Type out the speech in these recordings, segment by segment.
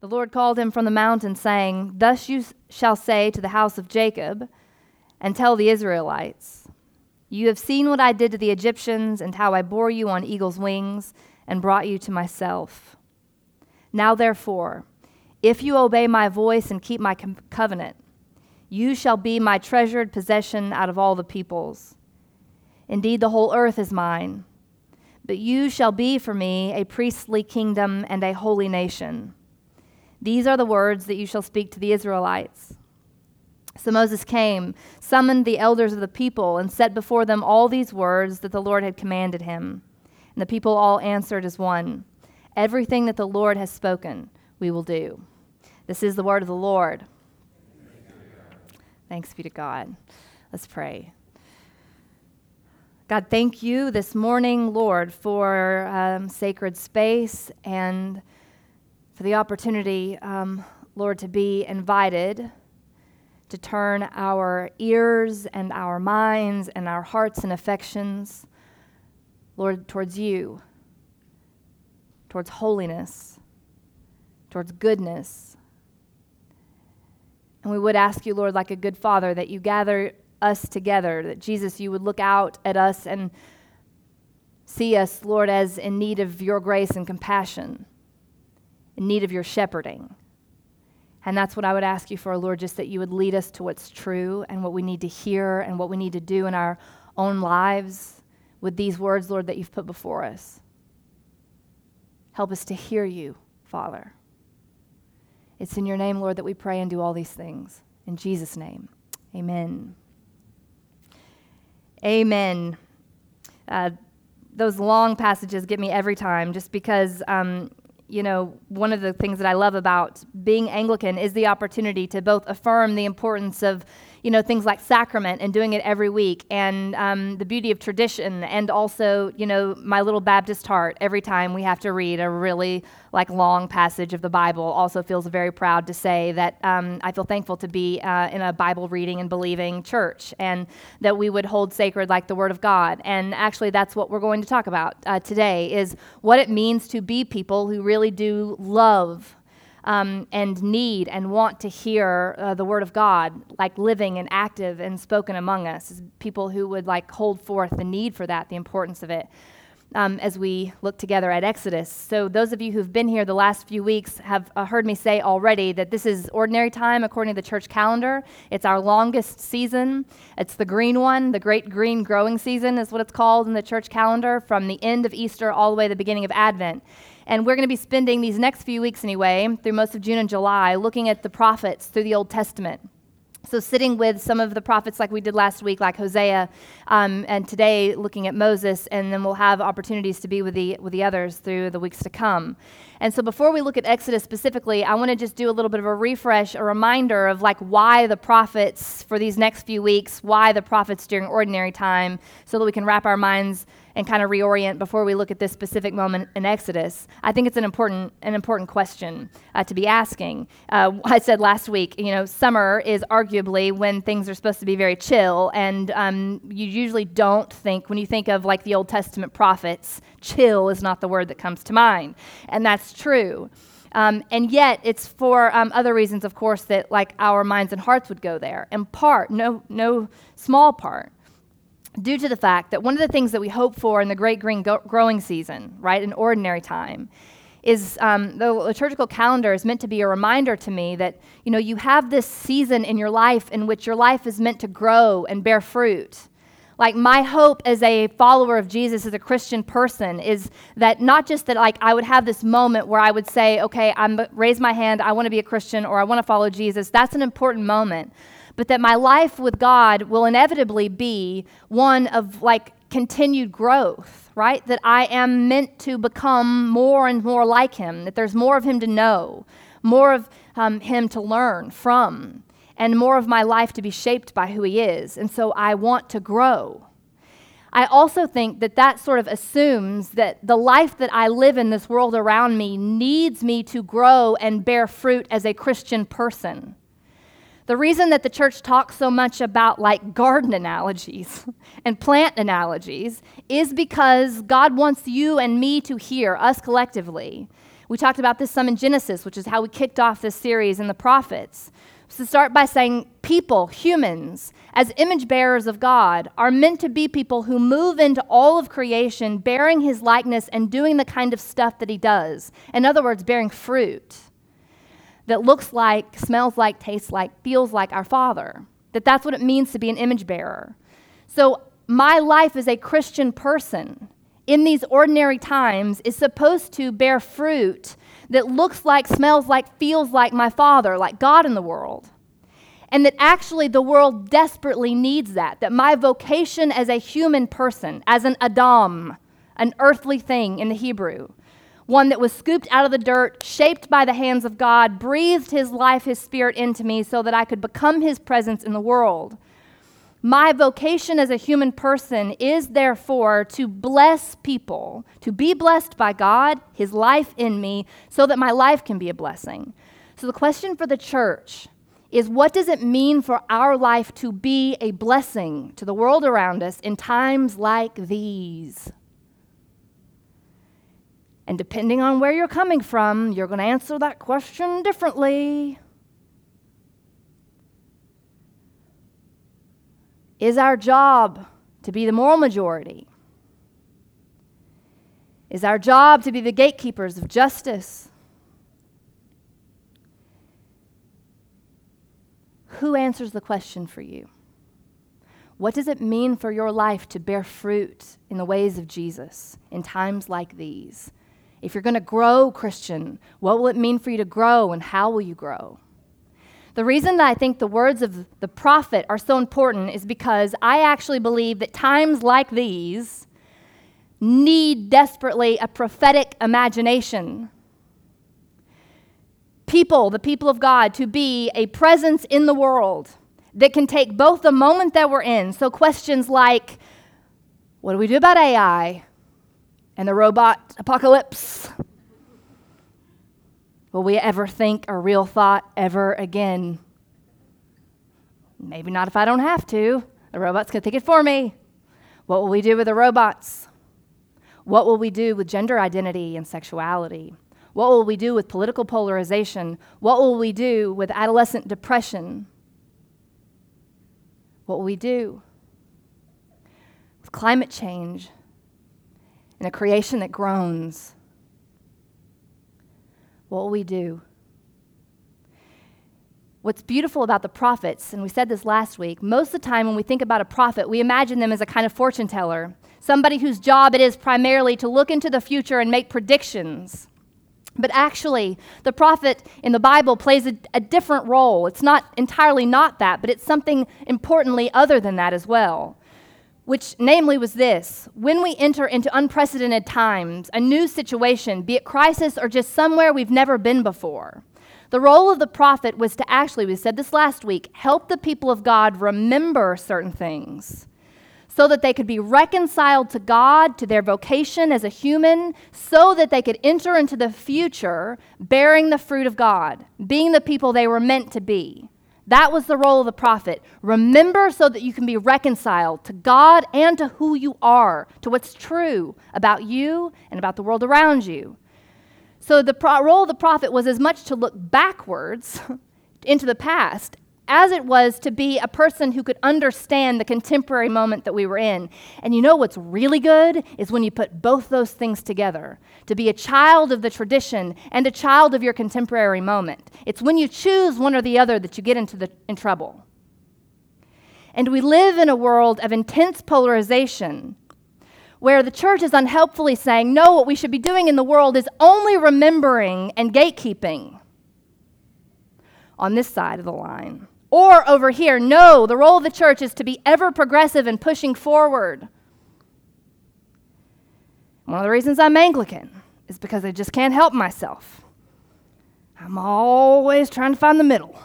The Lord called him from the mountain, saying, Thus you shall say to the house of Jacob, and tell the Israelites, You have seen what I did to the Egyptians, and how I bore you on eagle's wings, and brought you to myself. Now, therefore, if you obey my voice and keep my covenant, you shall be my treasured possession out of all the peoples. Indeed, the whole earth is mine, but you shall be for me a priestly kingdom and a holy nation. These are the words that you shall speak to the Israelites. So Moses came, summoned the elders of the people, and set before them all these words that the Lord had commanded him. And the people all answered as one Everything that the Lord has spoken, we will do. This is the word of the Lord. Thanks be to God. Let's pray. God, thank you this morning, Lord, for um, sacred space and for the opportunity, um, Lord, to be invited to turn our ears and our minds and our hearts and affections, Lord, towards you, towards holiness, towards goodness. And we would ask you, Lord, like a good father, that you gather us together, that Jesus, you would look out at us and see us, Lord, as in need of your grace and compassion in need of your shepherding. And that's what I would ask you for, Lord, just that you would lead us to what's true and what we need to hear and what we need to do in our own lives with these words, Lord, that you've put before us. Help us to hear you, Father. It's in your name, Lord, that we pray and do all these things. In Jesus' name, amen. Amen. Uh, those long passages get me every time just because um, you know, one of the things that I love about being Anglican is the opportunity to both affirm the importance of you know, things like sacrament and doing it every week, and um, the beauty of tradition, and also, you know, my little Baptist heart. Every time we have to read a really like long passage of the Bible, also feels very proud to say that um, I feel thankful to be uh, in a Bible reading and believing church, and that we would hold sacred like the Word of God. And actually, that's what we're going to talk about uh, today: is what it means to be people who really do love um, and need and want to hear uh, the word of God, like living and active and spoken among us, people who would like hold forth the need for that, the importance of it. Um, as we look together at Exodus. So, those of you who've been here the last few weeks have uh, heard me say already that this is ordinary time according to the church calendar. It's our longest season. It's the green one, the great green growing season is what it's called in the church calendar, from the end of Easter all the way to the beginning of Advent. And we're going to be spending these next few weeks, anyway, through most of June and July, looking at the prophets through the Old Testament. So, sitting with some of the prophets like we did last week, like Hosea, um, and today looking at Moses, and then we'll have opportunities to be with the, with the others through the weeks to come. And so, before we look at Exodus specifically, I want to just do a little bit of a refresh, a reminder of like why the prophets for these next few weeks, why the prophets during ordinary time, so that we can wrap our minds and kind of reorient before we look at this specific moment in Exodus, I think it's an important, an important question uh, to be asking. Uh, I said last week, you know, summer is arguably when things are supposed to be very chill, and um, you usually don't think, when you think of like the Old Testament prophets, chill is not the word that comes to mind. And that's true. Um, and yet, it's for um, other reasons, of course, that like our minds and hearts would go there. In part, no, no small part, due to the fact that one of the things that we hope for in the great green go- growing season, right, in ordinary time, is um, the liturgical calendar is meant to be a reminder to me that you know you have this season in your life in which your life is meant to grow and bear fruit. Like my hope as a follower of jesus as a christian person is that not just that like i would have this moment where i would say okay i'm raise my hand i want to be a christian or i want to follow jesus that's an important moment but that my life with God will inevitably be one of like continued growth, right? That I am meant to become more and more like Him, that there's more of Him to know, more of um, Him to learn from, and more of my life to be shaped by who He is. And so I want to grow. I also think that that sort of assumes that the life that I live in this world around me needs me to grow and bear fruit as a Christian person. The reason that the church talks so much about like garden analogies and plant analogies is because God wants you and me to hear, us collectively. We talked about this some in Genesis, which is how we kicked off this series in the prophets. So start by saying people, humans, as image bearers of God, are meant to be people who move into all of creation bearing his likeness and doing the kind of stuff that he does. In other words, bearing fruit that looks like, smells like, tastes like, feels like our Father. That that's what it means to be an image bearer. So my life as a Christian person in these ordinary times is supposed to bear fruit that looks like, smells like, feels like my Father, like God in the world. And that actually the world desperately needs that. That my vocation as a human person, as an Adam, an earthly thing in the Hebrew, one that was scooped out of the dirt, shaped by the hands of God, breathed his life, his spirit into me so that I could become his presence in the world. My vocation as a human person is therefore to bless people, to be blessed by God, His life in me, so that my life can be a blessing. So the question for the church is what does it mean for our life to be a blessing to the world around us in times like these? And depending on where you're coming from, you're going to answer that question differently. Is our job to be the moral majority? Is our job to be the gatekeepers of justice? Who answers the question for you? What does it mean for your life to bear fruit in the ways of Jesus in times like these? If you're going to grow, Christian, what will it mean for you to grow and how will you grow? The reason that I think the words of the prophet are so important is because I actually believe that times like these need desperately a prophetic imagination. People, the people of God, to be a presence in the world that can take both the moment that we're in, so questions like, what do we do about AI and the robot apocalypse? Will we ever think a real thought ever again? Maybe not if I don't have to. The robot's going to think it for me. What will we do with the robots? What will we do with gender identity and sexuality? What will we do with political polarization? What will we do with adolescent depression? What will we do with climate change and a creation that groans? What will we do? What's beautiful about the prophets, and we said this last week, most of the time when we think about a prophet, we imagine them as a kind of fortune teller, somebody whose job it is primarily to look into the future and make predictions. But actually, the prophet in the Bible plays a, a, different role. It's not entirely not that, but it's something importantly other than that as well which namely was this when we enter into unprecedented times, a new situation, be it crisis or just somewhere we've never been before, the role of the prophet was to actually, we said this last week, help the people of God remember certain things so that they could be reconciled to God, to their vocation as a human, so that they could enter into the future bearing the fruit of God, being the people they were meant to be. That was the role of the prophet. Remember so that you can be reconciled to God and to who you are, to what's true about you and about the world around you. So the pro- role of the prophet was as much to look backwards into the past as it was to be a person who could understand the contemporary moment that we were in. And you know what's really good is when you put both those things together to be a child of the tradition and a child of your contemporary moment. It's when you choose one or the other that you get into the, in trouble. And we live in a world of intense polarization where the church is unhelpfully saying, no, what we should be doing in the world is only remembering and gatekeeping on this side of the line. Or over here, no, the role of the church is to be ever progressive and pushing forward. One of the reasons I'm Anglican is because I just can't help myself. I'm always trying to find the middle.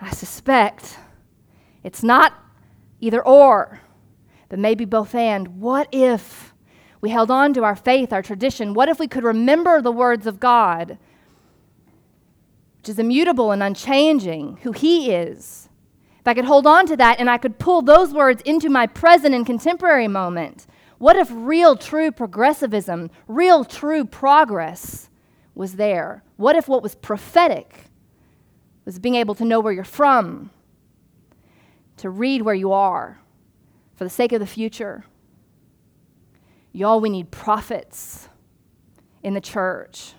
I suspect it's not either or, but maybe both and. What if we held on to our faith, our tradition? What if we could remember the words of God which is immutable and unchanging, who He is, if I could hold on to that and I could pull those words into my present and contemporary moment, What if real, true progressivism, real, true progress was there? What if what was prophetic was being able to know where you're from, to read where you are for the sake of the future? Y'all, we need prophets in the church.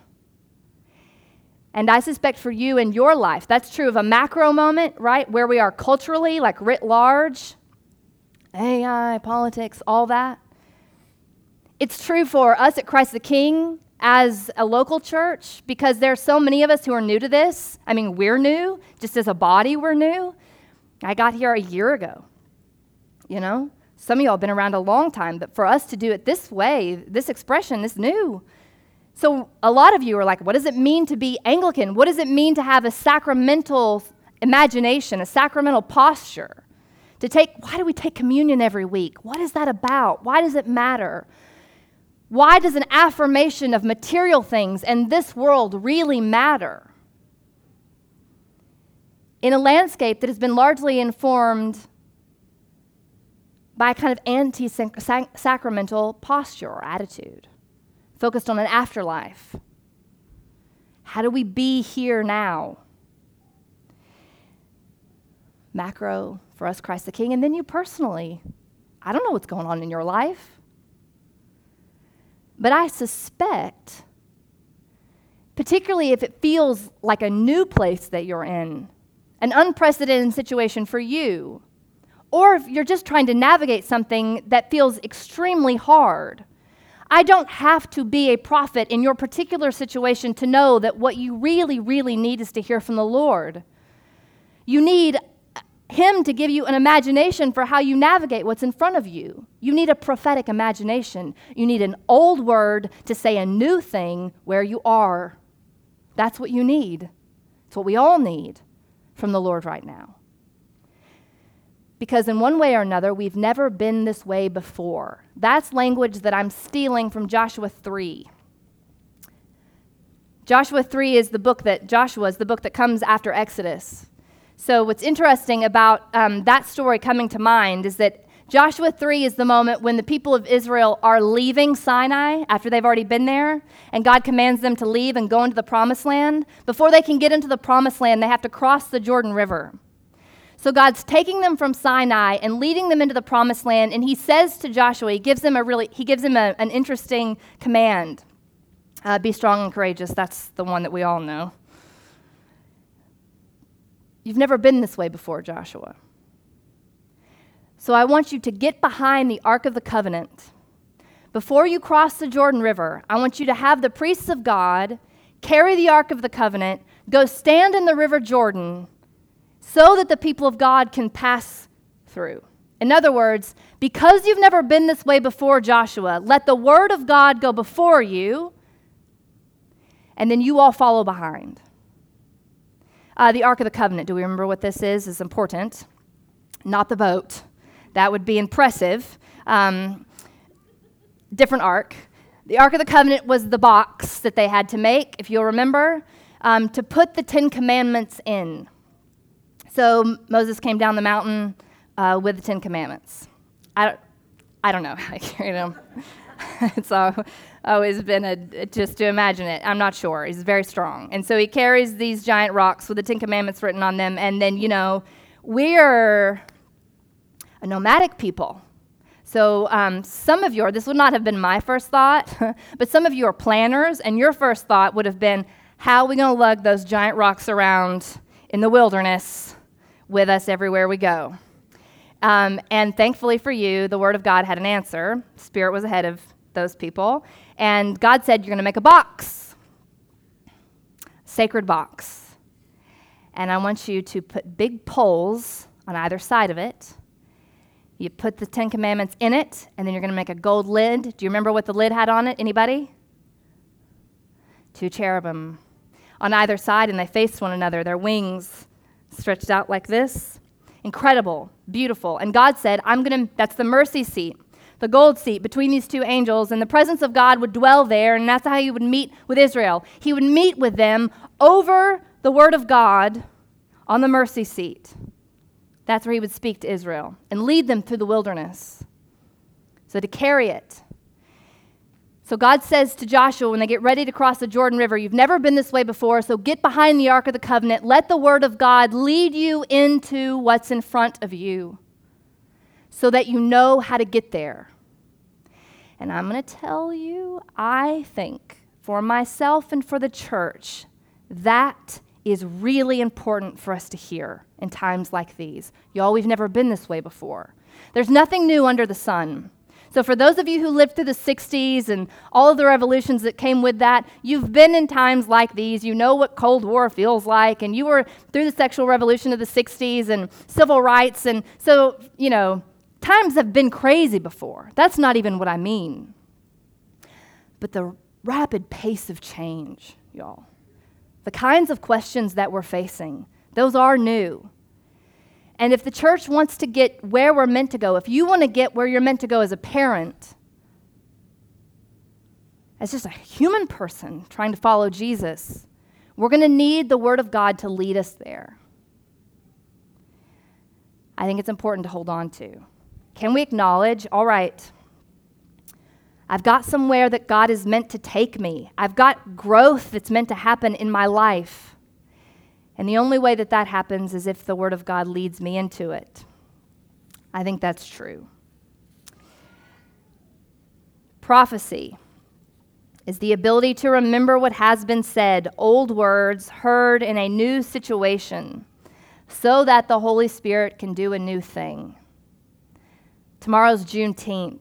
And I suspect for you in your life, that's true of a macro moment, right? Where we are culturally, like writ large, AI, politics, all that. It's true for us at Christ the King as a local church because there are so many of us who are new to this. I mean, we're new, just as a body, we're new. I got here a year ago. You know, some of y'all have been around a long time, but for us to do it this way, this expression is new. So a lot of you are like, what does it mean to be Anglican? What does it mean to have a sacramental imagination, a sacramental posture? To take, why do we take communion every week? What is that about? Why does it matter? Why does an affirmation of material things and this world really matter? In a landscape that has been largely informed by a kind of anti sacramental posture or attitude, focused on an afterlife. How do we be here now? Macro for us, Christ the King, and then you personally. I don't know what's going on in your life. But I suspect, particularly if it feels like a new place that you're in, an unprecedented situation for you, or if you're just trying to navigate something that feels extremely hard. I don't have to be a prophet in your particular situation to know that what you really, really need is to hear from the Lord. You need him to give you an imagination for how you navigate what's in front of you. You need a prophetic imagination. You need an old word to say a new thing where you are. That's what you need. It's what we all need from the Lord right now. Because in one way or another, we've never been this way before. That's language that I'm stealing from Joshua 3. Joshua 3 is the book that Joshua is the book that comes after Exodus. So, what's interesting about um, that story coming to mind is that Joshua 3 is the moment when the people of Israel are leaving Sinai after they've already been there, and God commands them to leave and go into the promised land. Before they can get into the promised land, they have to cross the Jordan River. So God's taking them from Sinai and leading them into the promised land, and he says to Joshua, he gives him a really, he gives him a, an interesting command. Uh, be strong and courageous. That's the one that we all know. You've never been this way before, Joshua. So I want you to get behind the Ark of the Covenant. Before you cross the Jordan River, I want you to have the priests of God carry the Ark of the Covenant, go stand in the River Jordan, so that the people of God can pass through. In other words, because you've never been this way before, Joshua, let the word of God go before you, and then you all follow behind. Uh, the Ark of the Covenant, do we remember what this is? Is important. Not the boat. That would be impressive. Um, different ark. The Ark of the Covenant was the box that they had to make, if you'll remember, um, to put the Ten Commandments in. So Moses came down the mountain uh, with the Ten Commandments. I, I don't know how I carried them. it's always been a, just to imagine it. I'm not sure. He's very strong. And so he carries these giant rocks with the Ten Commandments written on them. And then, you know, we're a nomadic people. So um, some of you, are, this would not have been my first thought, but some of you are planners, and your first thought would have been, how are we going to lug those giant rocks around in the wilderness with us everywhere we go? Um, and thankfully for you, the Word of God had an answer. Spirit was ahead of those people. And God said, You're going to make a box, sacred box. And I want you to put big poles on either side of it. You put the Ten Commandments in it, and then you're going to make a gold lid. Do you remember what the lid had on it? Anybody? Two cherubim on either side, and they faced one another. Their wings stretched out like this. Incredible, beautiful. And God said, I'm going to, that's the mercy seat the gold seat between these two angels, and the presence of God would dwell there, and that's how he would meet with Israel. He would meet with them over the word of God on the mercy seat. That's where he would speak to Israel and lead them through the wilderness. So to carry it. So God says to Joshua when they get ready to cross the Jordan River, You've never been this way before, so get behind the Ark of the Covenant. Let the word of God lead you into what's in front of you so that you know how to get there. And I'm going to tell you, I think for myself and for the church, that is really important for us to hear in times like these. Y'all, we've never been this way before. There's nothing new under the sun. So, for those of you who lived through the 60s and all of the revolutions that came with that, you've been in times like these. You know what Cold War feels like, and you were through the sexual revolution of the 60s and civil rights. And so, you know, times have been crazy before. That's not even what I mean. But the rapid pace of change, y'all, the kinds of questions that we're facing, those are new. And if the church wants to get where we're meant to go, if you want to get where you're meant to go as a parent, as just a human person trying to follow Jesus, we're going to need the Word of God to lead us there. I think it's important to hold on to. Can we acknowledge, all right, I've got somewhere that God is meant to take me, I've got growth that's meant to happen in my life. And the only way that that happens is if the Word of God leads me into it. I think that's true. Prophecy is the ability to remember what has been said, old words heard in a new situation, so that the Holy Spirit can do a new thing. Tomorrow's Juneteenth.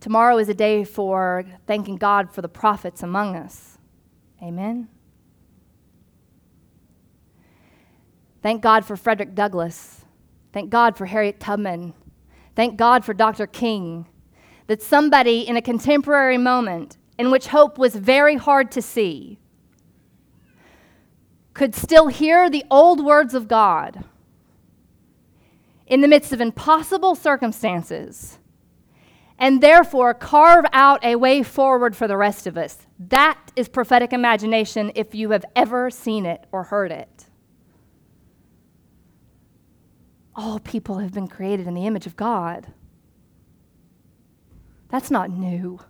Tomorrow is a day for thanking God for the prophets among us. Amen. Thank God for Frederick Douglass. Thank God for Harriet Tubman. Thank God for Dr. King. That somebody in a contemporary moment in which hope was very hard to see could still hear the old words of God in the midst of impossible circumstances and therefore carve out a way forward for the rest of us. That is prophetic imagination if you have ever seen it or heard it. All people have been created in the image of God. That's not new.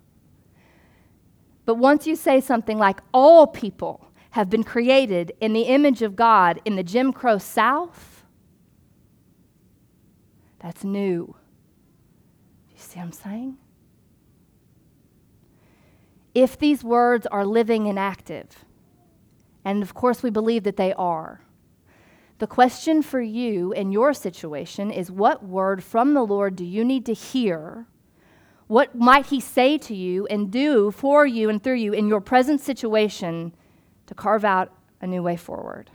But once you say something like, all people have been created in the image of God in the Jim Crow South, that's new. See what I'm saying? If these words are living and active, and of course we believe that they are, the question for you in your situation is what word from the Lord do you need to hear? What might He say to you and do for you and through you in your present situation to carve out a new way forward?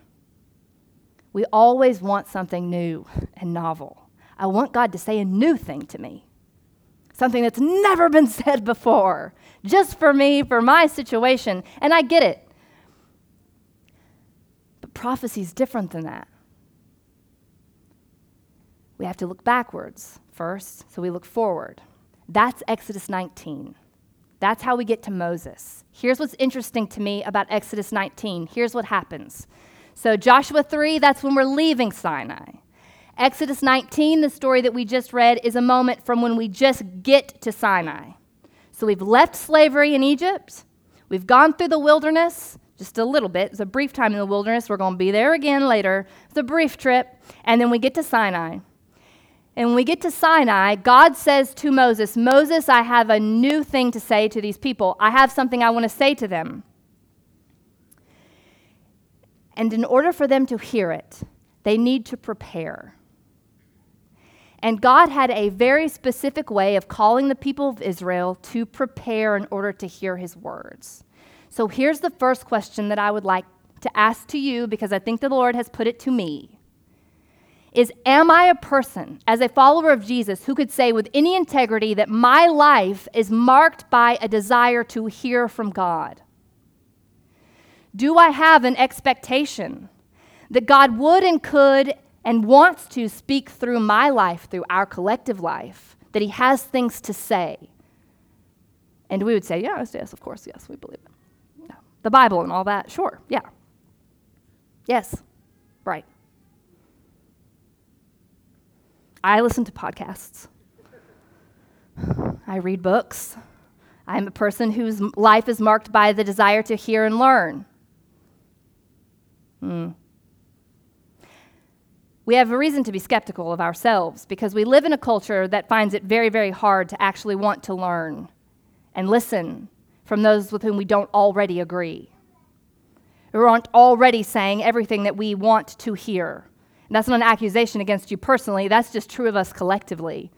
We always want something new and novel. I want God to say a new thing to me something that's never been said before, just for me, for my situation. And I get it. But prophecy is different than that. We have to look backwards first, so we look forward. That's Exodus 19. That's how we get to Moses. Here's what's interesting to me about Exodus 19. Here's what happens. So, Joshua 3, that's when we're leaving Sinai. Exodus 19, the story that we just read, is a moment from when we just get to Sinai. So we've left slavery in Egypt, we've gone through the wilderness just a little bit. It's a brief time in the wilderness. We're going to be there again later. It's a brief trip. And then we get to Sinai. And when we get to Sinai, God says to Moses, Moses, I have a new thing to say to these people. I have something I want to say to them. And in order for them to hear it, they need to prepare. And God had a very specific way of calling the people of Israel to prepare in order to hear his words. So here's the first question that I would like to ask to you because I think the Lord has put it to me. Is am I a person, as a follower of Jesus, who could say with any integrity that my life is marked by a desire to hear from God? Do I have an expectation that God would and could and wants to speak through my life, through our collective life, that he has things to say. And we would say, yes, yes, of course, yes, we believe it. Yeah. The Bible and all that, sure, yeah. Yes, right. I listen to podcasts. I read books. I'm a person whose life is marked by the desire to hear and learn. Hmm. We have a reason to be skeptical of ourselves because we live in a culture that finds it very, very hard to actually want to learn and listen from those with whom we don't already agree, who aren't already saying everything that we want to hear. And that's not an accusation against you personally, that's just true of us collectively.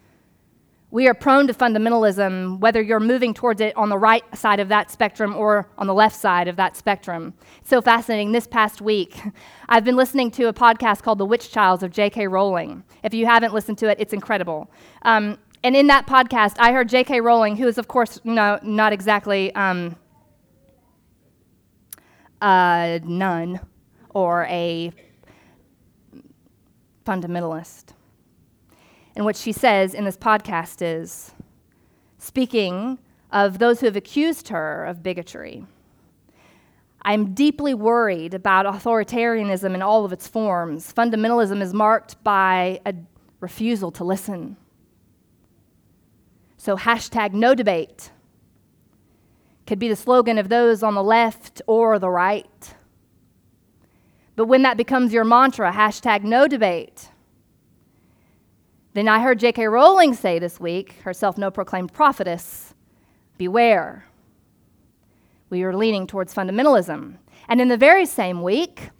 We are prone to fundamentalism, whether you're moving towards it on the right side of that spectrum or on the left side of that spectrum. It's so fascinating. This past week, I've been listening to a podcast called The Witch Trials of J.K. Rowling. If you haven't listened to it, it's incredible. Um, and in that podcast, I heard J.K. Rowling, who is, of course, no, not exactly um, a nun or a fundamentalist. And what she says in this podcast is speaking of those who have accused her of bigotry. I'm deeply worried about authoritarianism in all of its forms. Fundamentalism is marked by a refusal to listen. So, hashtag no debate could be the slogan of those on the left or the right. But when that becomes your mantra, hashtag no debate, then I heard J.K. Rowling say this week, herself no proclaimed prophetess, beware. We are leaning towards fundamentalism. And in the very same week,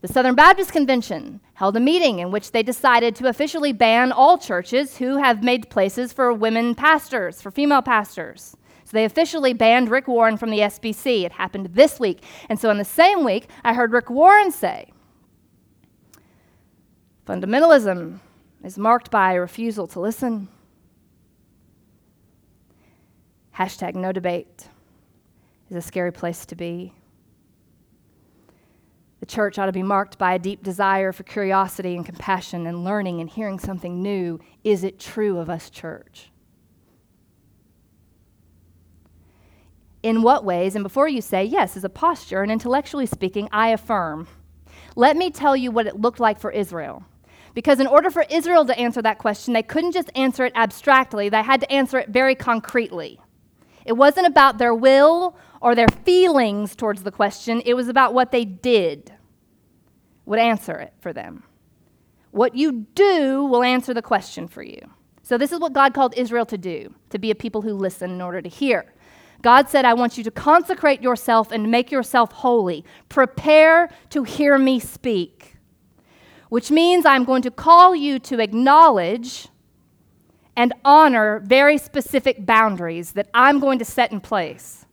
the Southern Baptist Convention held a meeting in which they decided to officially ban all churches who have made places for women pastors, for female pastors. So they officially banned Rick Warren from the SBC. It happened this week. And so in the same week, I heard Rick Warren say fundamentalism is marked by a refusal to listen. Hashtag no debate is a scary place to be. The church ought to be marked by a deep desire for curiosity and compassion and learning and hearing something new. Is it true of us, church? In what ways, and before you say yes, as a posture, and intellectually speaking, I affirm, let me tell you what it looked like for Israel. Because in order for Israel to answer that question, they couldn't just answer it abstractly, they had to answer it very concretely. It wasn't about their will or their feelings towards the question, it was about what they did would answer it for them. What you do will answer the question for you. So, this is what God called Israel to do to be a people who listen in order to hear. God said, I want you to consecrate yourself and make yourself holy. Prepare to hear me speak which means I'm going to call you to acknowledge and honor very specific boundaries that I'm going to set in place.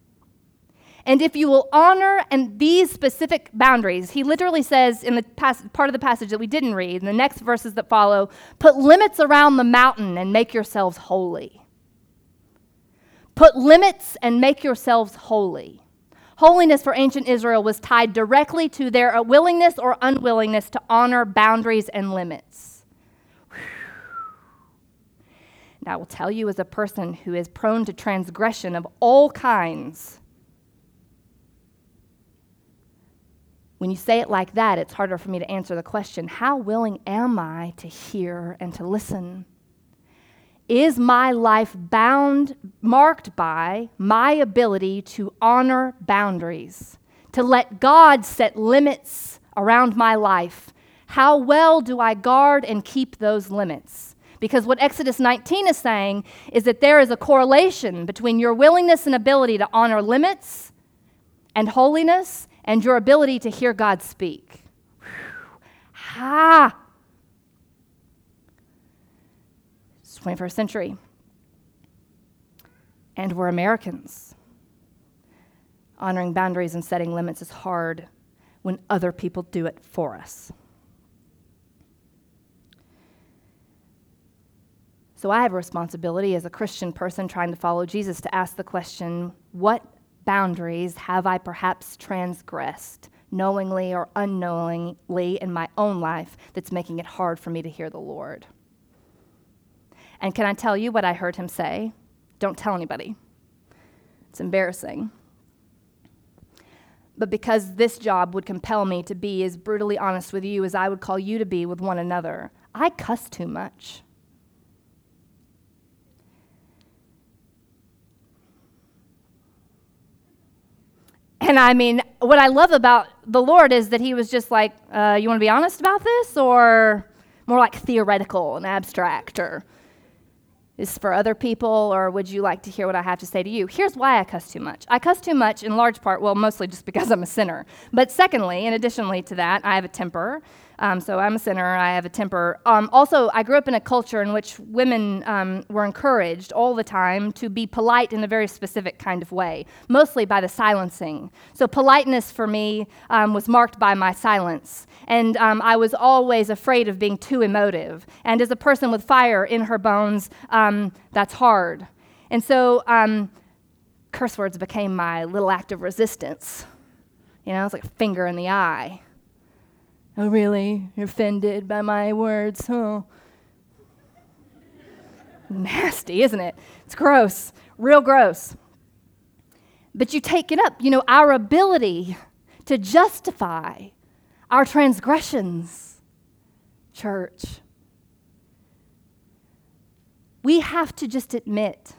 And if you will honor and these specific boundaries, he literally says in the pas- part of the passage that we didn't read, in the next verses that follow, put limits around the mountain and make yourselves holy. Put limits and make yourselves holy. Holiness for ancient Israel was tied directly to their willingness or unwillingness to honor boundaries and limits. Now, I will tell you, as a person who is prone to transgression of all kinds, when you say it like that, it's harder for me to answer the question how willing am I to hear and to listen? Is my life bound, marked by my ability to honor boundaries, to let God set limits around my life? How well do I guard and keep those limits? Because what Exodus 19 is saying is that there is a correlation between your willingness and ability to honor limits and holiness and your ability to hear God speak. Ha! 21st century. And we're Americans. Honoring boundaries and setting limits is hard when other people do it for us. So I have a responsibility as a Christian person trying to follow Jesus to ask the question what boundaries have I perhaps transgressed, knowingly or unknowingly, in my own life that's making it hard for me to hear the Lord? And can I tell you what I heard him say? Don't tell anybody. It's embarrassing. But because this job would compel me to be as brutally honest with you as I would call you to be with one another, I cuss too much. And I mean, what I love about the Lord is that He was just like, uh, You want to be honest about this? Or more like theoretical and abstract? Or is for other people, or would you like to hear what I have to say to you? Here's why I cuss too much. I cuss too much in large part, well, mostly just because I'm a sinner. But secondly, and additionally to that, I have a temper. Um, so I'm a sinner. I have a temper. Um, also, I grew up in a culture in which women um, were encouraged all the time to be polite in a very specific kind of way, mostly by the silencing. So politeness for me um, was marked by my silence. And um, I was always afraid of being too emotive. And as a person with fire in her bones, um, that's hard. And so curse words became my little act of resistance. You know, it's like a finger in the eye. Oh, really? You're offended by my words? Oh. Nasty, isn't it? It's gross, real gross. But you take it up. You know, our ability to justify our transgressions, church. We have to just admit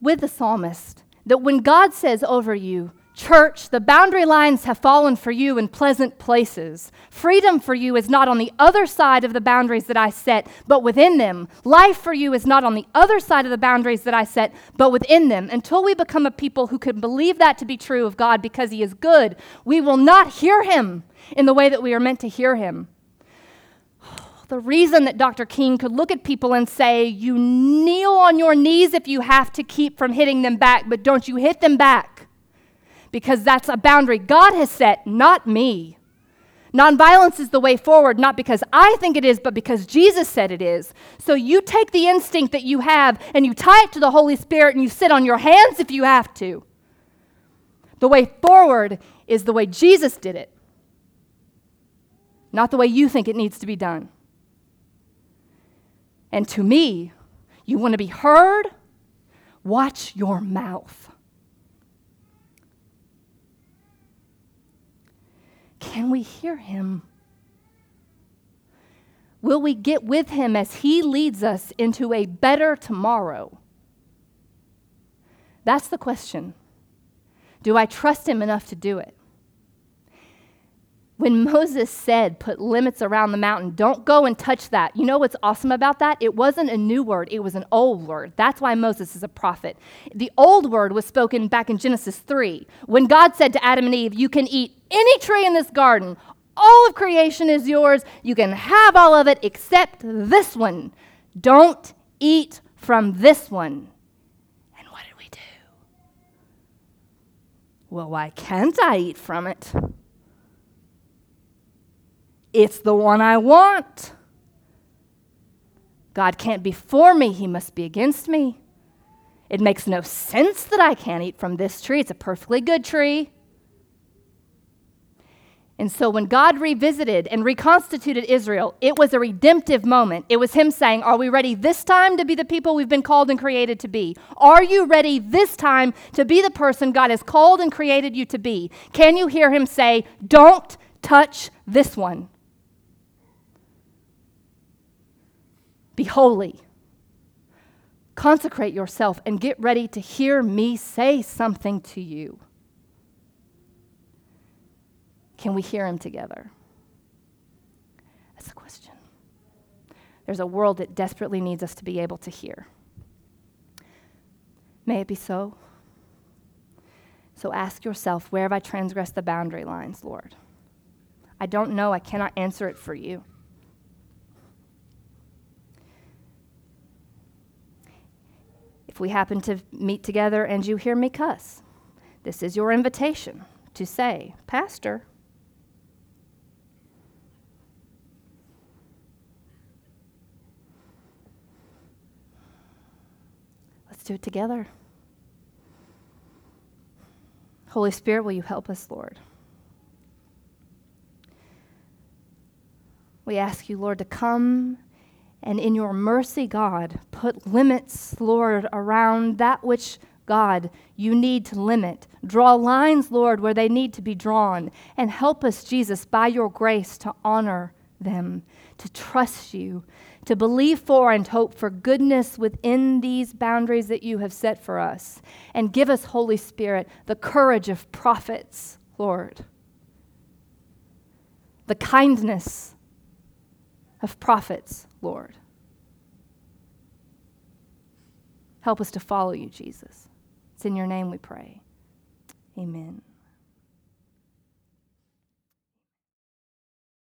with the psalmist that when God says over you, Church, the boundary lines have fallen for you in pleasant places. Freedom for you is not on the other side of the boundaries that I set, but within them. Life for you is not on the other side of the boundaries that I set, but within them. Until we become a people who can believe that to be true of God because He is good, we will not hear Him in the way that we are meant to hear Him. The reason that Dr. King could look at people and say, You kneel on your knees if you have to keep from hitting them back, but don't you hit them back because that's a boundary God has set, not me. Nonviolence is the way forward, not because I think it is, but because Jesus said it is. So you take the instinct that you have and you tie it to the Holy Spirit and you sit on your hands if you have to. The way forward is the way Jesus did it, not the way you think it needs to be done. And to me, you want to be heard? Watch your mouth. Can we hear him? Will we get with him as he leads us into a better tomorrow? That's the question. Do I trust him enough to do it? When Moses said, put limits around the mountain, don't go and touch that. You know what's awesome about that? It wasn't a new word, it was an old word. That's why Moses is a prophet. The old word was spoken back in Genesis 3 when God said to Adam and Eve, You can eat any tree in this garden. All of creation is yours. You can have all of it except this one. Don't eat from this one. And what did we do? Well, why can't I eat from it? It's the one I want. God can't be for me, He must be against me. It makes no sense that I can't eat from this tree. It's a perfectly good tree. And so when God revisited and reconstituted Israel, it was a redemptive moment. It was Him saying, Are we ready this time to be the people we've been called and created to be? Are you ready this time to be the person God has called and created you to be? Can you hear Him say, Don't touch this one? Be holy. Consecrate yourself and get ready to hear me say something to you. Can we hear him together? That's the question. There's a world that desperately needs us to be able to hear. May it be so. So ask yourself where have I transgressed the boundary lines, Lord? I don't know. I cannot answer it for you. If we happen to meet together and you hear me cuss, this is your invitation to say, Pastor, let's do it together. Holy Spirit, will you help us, Lord? We ask you, Lord, to come and in your mercy, God, put limits, Lord, around that which, God, you need to limit. Draw lines, Lord, where they need to be drawn. And help us, Jesus, by your grace to honor them, to trust you, to believe for and hope for goodness within these boundaries that you have set for us. And give us, Holy Spirit, the courage of prophets, Lord, the kindness of prophets. Lord. Help us to follow you, Jesus. It's in your name we pray. Amen.